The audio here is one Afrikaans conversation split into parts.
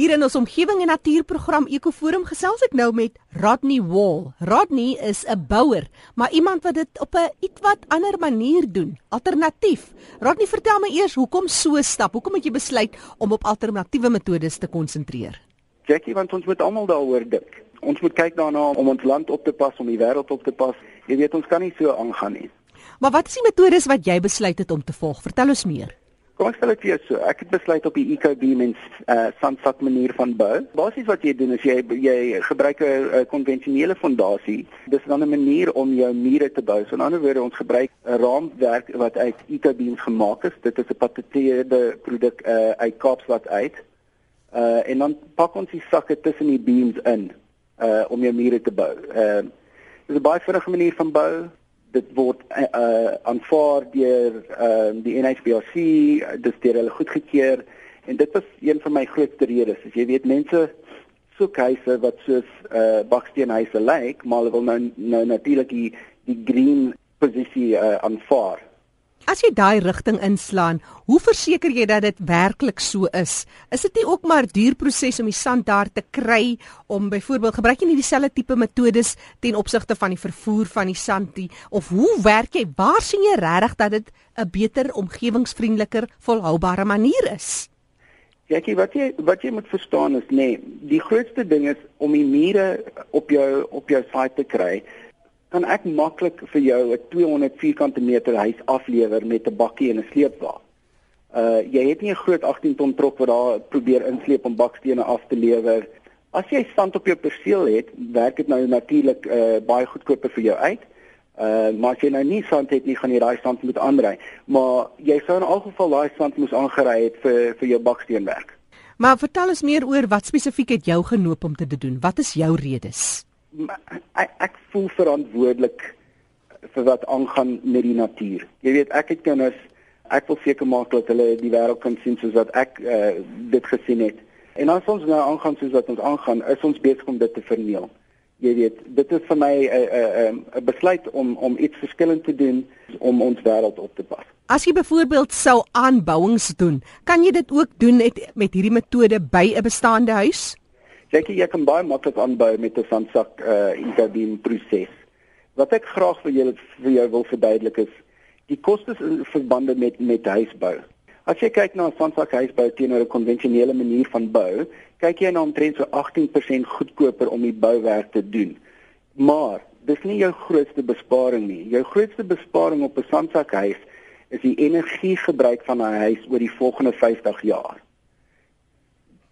Hier in ons omgewing en natuurprogram Ekoforum gesels ek nou met Rodney Wall. Rodney is 'n bouer, maar iemand wat dit op 'n ietwat ander manier doen, alternatief. Rodney, vertel my eers hoekom so stap? Hoekom het jy besluit om op alternatiewe metodes te konsentreer? Jackie, want ons moet almal daaroor dink. Ons moet kyk daarna om ons land op te pas, om die wêreld op te pas. Jy weet, ons kan nie so aangaan nie. Maar wat is die metodes wat jy besluit het om te volg? Vertel ons meer. Kom ek stel dit vir jou so. Ek het besluit op die EcoBeam en uh, sandsak manier van bou. Basies wat jy doen is jy jy gebruik 'n konvensionele fondasie. Dis dan 'n manier om jou mure te bou. So in ander woorde, ons gebruik 'n raamwerk wat uit EcoBeams gemaak is. Dit is 'n patenteerde produk uh, uit Kaapstad uit. Uh en dan pak ons die sakke tussen die beams in uh om jou mure te bou. Uh dis 'n baie vinnige manier van bou dit word uh aanvaar deur ehm uh, die NHBC, dis deur hulle goedgekeur en dit was een van my grootste redes. As jy weet mense soek huise wat soos uh baksteenhuise lyk, maar hulle wil nou nou natuurlik die die green posisie uh aanvaar. As jy daai rigting inslaan, hoe verseker jy dat dit werklik so is? Is dit nie ook maar duur proses om die sand daar te kry om byvoorbeeld gebruik jy nie dieselfde tipe metodes ten opsigte van die vervoer van die sand nie of hoe werk jy? Waar sien jy regtig dat dit 'n beter omgewingsvriendeliker, volhoubare manier is? Jackie, wat jy wat jy moet verstaan is nê, nee, die grootste ding is om die mure op jou op jou site te kry kan ek maklik vir jou 'n 200 vierkante meter huis aflewer met 'n bakkie en 'n sleepwa. Uh jy het nie 'n groot 18 ton trok wat daar probeer insleep om bakstene af te lewer. As jy sand op jou perseel het, werk dit nou natuurlik uh baie goedkoper vir jou uit. Uh maar as jy nou nie sand het nie, gaan jy daai sand moet aanry. Maar jy sou in elk geval daai sand moes aangery het vir vir jou baksteenwerk. Maar vertel ons meer oor wat spesifiek het jou genoop om te doen? Wat is jou redes? Ek, ek voel verantwoordelik vir wat aangaan met die natuur. Jy weet ek het kinders, ek wil seker maak dat hulle die wêreld kan sien soos wat ek uh, dit gesien het. En as ons nou aangaan soos wat ons aangaan, is ons besig om dit te verniel. Jy weet, dit is vir my 'n uh, 'n uh, 'n uh, besluit om om iets verskillend te doen om ons wêreld op te pas. As jy byvoorbeeld sou aanbouings doen, kan jy dit ook doen met met hierdie metode by 'n bestaande huis? Jackie, jy kan baie maklik aanbou met 'n sandsak uh ingedien proses. Wat ek graag vir julle vir jou wil verduidelik is die kostes in verband met met huisbou. As jy kyk na 'n sandsak huisbou teenoor 'n konvensionele manier van bou, kyk jy na omtrent so 18% goedkoper om die bouwerk te doen. Maar dis nie jou grootste besparing nie. Jou grootste besparing op 'n sandsak huis is die energiegebruik van 'n huis oor die volgende 50 jaar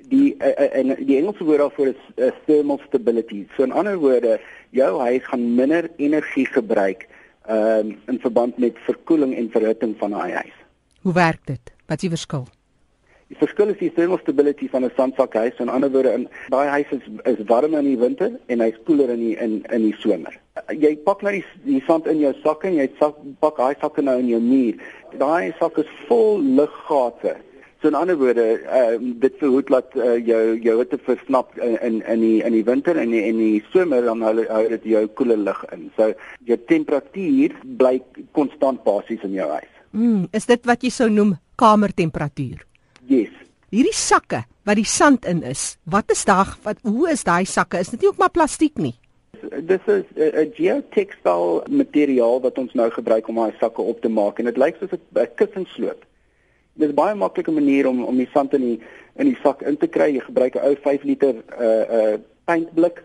die uh, en die Engelse woord daarvoor is uh, thermal stability. So in ander woorde, jou huis gaan minder energie gebruik um, in verband met verkoeling en verhitting van 'n huis. Hoe werk dit? Wat is die verskil? Die verskil is die thermal stability van 'n sandsakhuis. So in ander woorde, in daai huis is, is warm in die winter en hy's koeler in die in in die somer. Jy pak nou die, die sand in jou sak en jy sak, pak daai sakke nou in jou muur. Daai sak is vol luggate So in ander woorde, ehm uh, dit verhoed dat uh, jou jou hitte versnap in in in die in die winter en in die somer dan hou hou dit jou koele lug in. So jou temperatuur bly konstant basies in jou huis. Mm, is dit wat jy sou noem kamertemperatuur? Yes. Hierdie sakke wat die sand in is, wat is daag wat hoe is daai sakke? Is dit nie ook maar plastiek nie? Dis is 'n geotextile materiaal wat ons nou gebruik om daai sakke op te maak en dit lyk soos 'n kussensloop dis baie maklike manier om om die sand in die in die sak in te kry. Jy gebruik 'n ou 5 liter uh uh paintblik.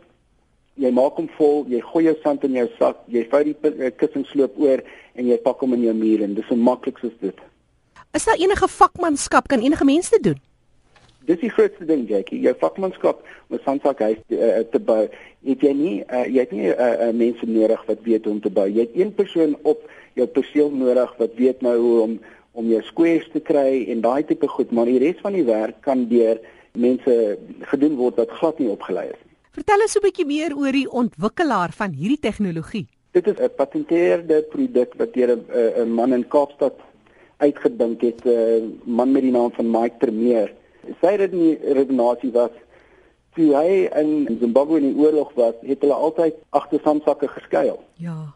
Jy maak hom vol, jy gooi jou sand in jou sak, jy vou die uh, kussingsloop oor en jy pak hom in jou muur en dis so maklik soos dit. Is daar enige vakmanskap kan enige mens dit doen? Dis die grootste ding, Jackie. Jou vakmanskap om 'n sandsak huis te, uh, te bou. Het jy nie uh, jy het nie uh, uh, mense nodig wat weet hoe om te bou. Jy het een persoon op jou perseel nodig wat weet nou hoe om om jou squares te kry en daai tipe goed, maar die res van die werk kan deur mense gedoen word wat glad nie opgelei is nie. Vertel ons 'n bietjie meer oor die ontwikkelaar van hierdie tegnologie. Dit is 'n patenteerde produk wat deur 'n man in Kaapstad uitgedink het, 'n man met die naam van Mike Termeer. Sy redenasie was toe hy in Zimbabwe in die oorlog was, het hulle altyd agter sandsakke geskuil. Ja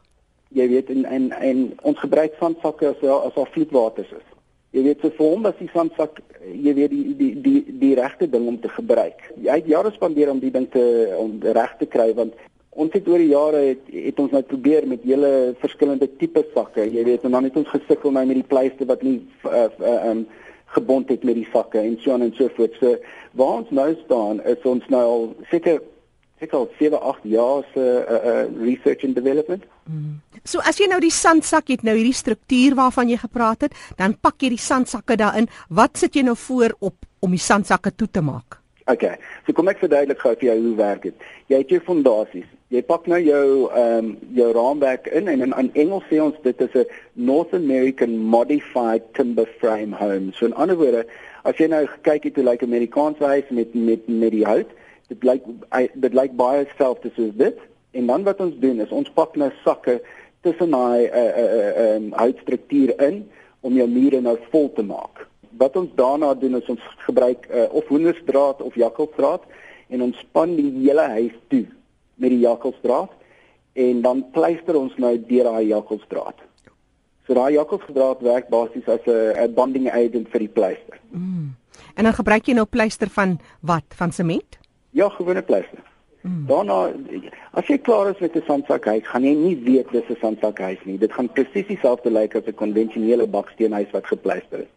jy weet en en en ons gebruik sandsakke as wel as al vloedwaters is. Jy weet so vir hom was die sandsak jy weet die die die die regte ding om te gebruik. Hy het jare spandeer om die ding te om reg te kry want ons het oor die jare het, het ons nou probeer met hele verskillende tipe sakke. Jy weet en dan het ons gesukkel nou met die pleister wat nie uh, uh, um gebond het met die sakke en so aan en so voort. So waar ons nou staan is ons nou al seker seker al 7 8 jaar se uh, uh, research and development. Mm. So as jy nou die sandsak het nou hierdie struktuur waarvan jy gepraat het, dan pak jy die sandsakke daarin. Wat sit jy nou voor op om die sandsakke toe te maak? Okay. So kom ek verduidelik gou vir jou hoe werk dit. Jy het jou fondasies. Jy pak nou jou ehm um, jou raamwerk in en in, in Engels sê ons dit is 'n North American modified timber frame home. So in ander woorde, as jy nou kyk het hoe lyk 'n Amerikaanse huis met met met die hout, dit lyk dit lyk baie selfs soos dit. En dan wat ons doen is ons pak nou sakke tussen daai 'n uh, 'n uh, uh, um, houtstruktuur in om jou mure nou vol te maak wat ons daarna doen is ons gebruik uh, of hoendersdraad of jakkalsdraad en ons span die hele huis toe met die jakkalsdraad en dan pleister ons nou deur daai jakkalsdraad. So daai jakkalsdraad werk basies as 'n bonding agent vir die pleister. Mm. En dan gebruik jy nou pleister van wat? Van sement? Ja, gewone pleister. Mm. Daarna as jy klaar is met 'n sandsakhuis, gaan jy nie weet dis 'n sandsakhuis nie. Dit gaan presies dieselfde lyk as 'n konvensionele baksteenhuis wat gepleister is.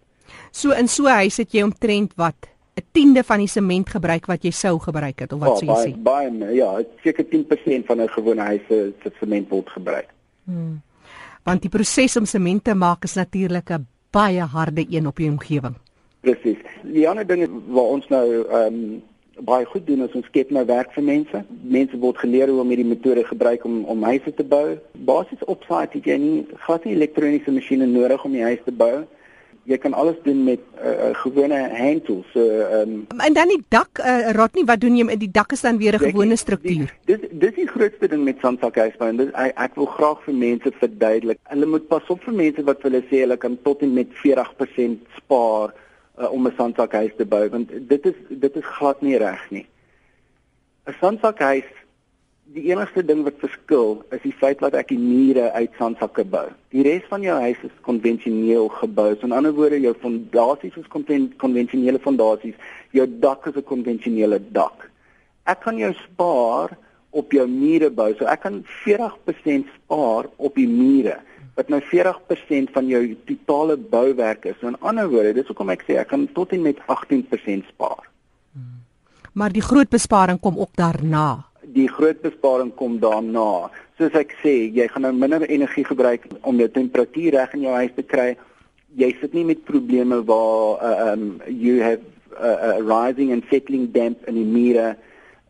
So in so 'n huis het jy omtrent wat 'n tiende van die sement gebruik wat jy sou gebruik het of wat sou jy sê? Baie baie ja, seker 10% van 'n gewone huis se sement word gebruik. Hmm. Want die proses om sement te maak is natuurlik 'n baie harde een op die omgewing. Presies. Die ander ding wat ons nou ehm um, baie goed doen is ons skep nou werk vir mense. Mense word geleer hoe om hierdie metode gebruik om om huise te bou. Basies op site het jy nie glad nie elektroniese masjiene nodig om die huis te bou jy kan alles doen met 'n uh, uh, gewone hand tools. So ehm um, En dan die dak, uh, Rodney, wat doen jy met die dak is dan weer 'n gewone struktuur. Dis dis die grootste ding met sandsakhuisbou en dit ek, ek wil graag vir mense verduidelik. Hulle moet pas op vir mense wat hulle sê hulle kan tot en met 40% spaar uh, om 'n sandsakhuis te bou want dit is dit is glad nie reg nie. 'n Sandsakhuis die enigste ding wat verskil is die feit dat ek die mure uit sandsakke bou. Die res van jou huis is konvensioneel gebou. So in ander woorde, jou fondasies is konvensionele fondasies. Jou dak is 'n konvensionele dak. Ek kan jou spaar op jou mure bou. So ek kan 40% spaar op die mure wat nou 40% van jou totale bouwerk is. In ander woorde, dis hoekom ek sê ek kan tot en met 18% spaar. Hmm. Maar die groot besparing kom ook daarna die groot besparing kom daarna. Soos ek sê, jy gaan nou minder energie gebruik om jou temperatuur reg in jou huis te kry. Jy sit nie met probleme waar uh, um you have a uh, rising and settling damp in die mure.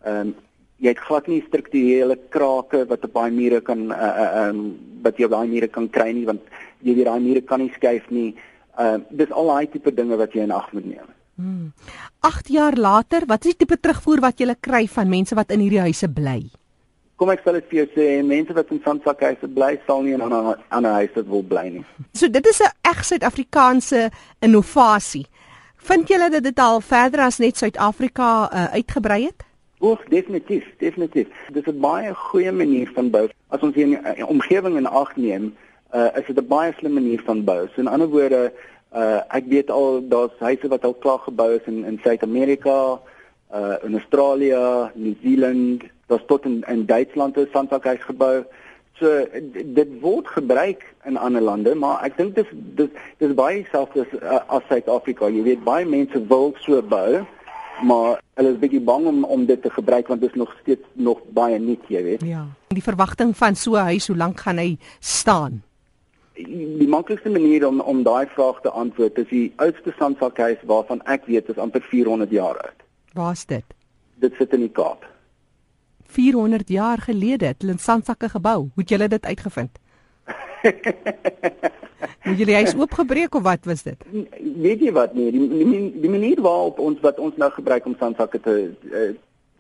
Um jy het glad nie strukturele krake wat op daai mure kan uh, uh, um wat jy op daai mure kan kry nie want jy weet daai mure kan nie skuif nie. Uh dis al daai tipe dinge wat jy in ag moet neem. 8 hmm. jaar later, wat is die tipe terugvoer wat jy kry van mense wat in hierdie huise bly? Kom ek sal dit vir jou sê, mense wat in sandsakhuise bly, sal nie in 'n ander huis wil bly nie. So dit is 'n reg Suid-Afrikaanse innovasie. Vind julle dat dit al verder as net Suid-Afrika uh, uitgebrei het? Oek, definitief, definitief. Dit is 'n baie goeie manier van bou. As ons hier 'n omgewing in ag neem, uh, is dit 'n baie slim manier van bou. So in ander woorde, Uh ek weet al daar's huise wat al klaar gebou is in in Suid-Amerika, uh in Australië, New Zealand, daar's tot in in Duitsland 'n sandbakhuis gebou. So dit word gebruik in ander lande, maar ek dink dis dis dis baie selfs as, uh, as Suid-Afrika. Jy weet baie mense wil so bou, maar hulle is bietjie bang om om dit te gebruik want dit is nog steeds nog baie nuut, jy weet. Ja. Die verwagting van so 'n huis, hoe lank gaan hy staan? die maklikste manier om om daai vraag te antwoord is die oudste sandvakhuis waarvan ek weet is amper 400 jaar oud. Waar's dit? Dit sit in die Kaap. 400 jaar gelede het hulle sandsakke gebou. Hoe het julle dit uitgevind? Het julle huis oopgebreek of wat was dit? Weet jy wat nee, die die, die manier waarop ons wat ons nou gebruik om sandsakke te uh,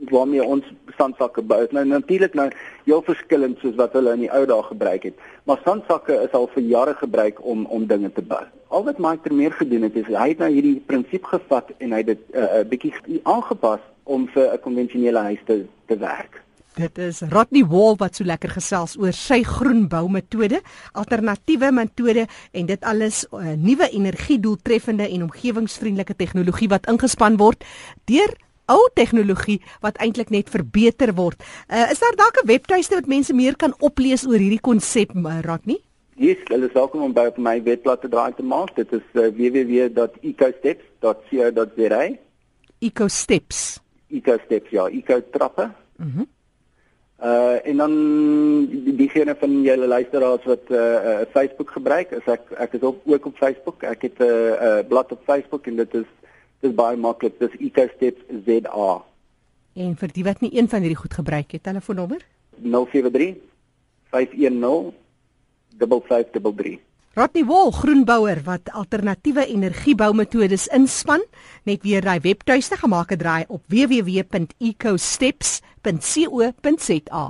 waarmee ons sandsakke bou. Nou natuurlik nou heel verskillend soos wat hulle in die ou dae gebruik het. Maar sandsakke is al vir jare gebruik om om dinge te bou. Al wat Mike Termeer gedoen het is hy het nou hierdie prinsip gevat en hy het dit 'n uh, uh, bietjie aangepas om vir 'n konvensionele huis te te werk. Dit is Rodney Wall wat so lekker gesels oor sy groenbou metode, alternatiewe metode en dit alles 'n uh, nuwe energiedoeltreffende en omgewingsvriendelike tegnologie wat ingespan word deur ou tegnologie wat eintlik net verbeter word. Uh, is daar dalk 'n webtuiste wat mense meer kan oplees oor hierdie konsep, uh, Rodney? Yes, hulle is welkom om by op my webblad te draai te maak. Dit is uh, www.ecosteps.co.za. Ecosteps. Ecosteps ja, eco trappe. Mhm. Mm Uh en dan diegene van julle luisteraars wat uh, uh Facebook gebruik, is ek ek is ook ook op Facebook. Ek het 'n uh, uh, blad op Facebook en dit is dis baie maklik. Dis EcoSteps ZA. En vir die wat nie een van hierdie goed gebruik het, telefoonnommer 073 510 5533. Rodney Wall, groenbouer wat alternatiewe energieboumetodes inspan, net weer daai webtuiste gemaak het draai op www.ecosteps.co.za.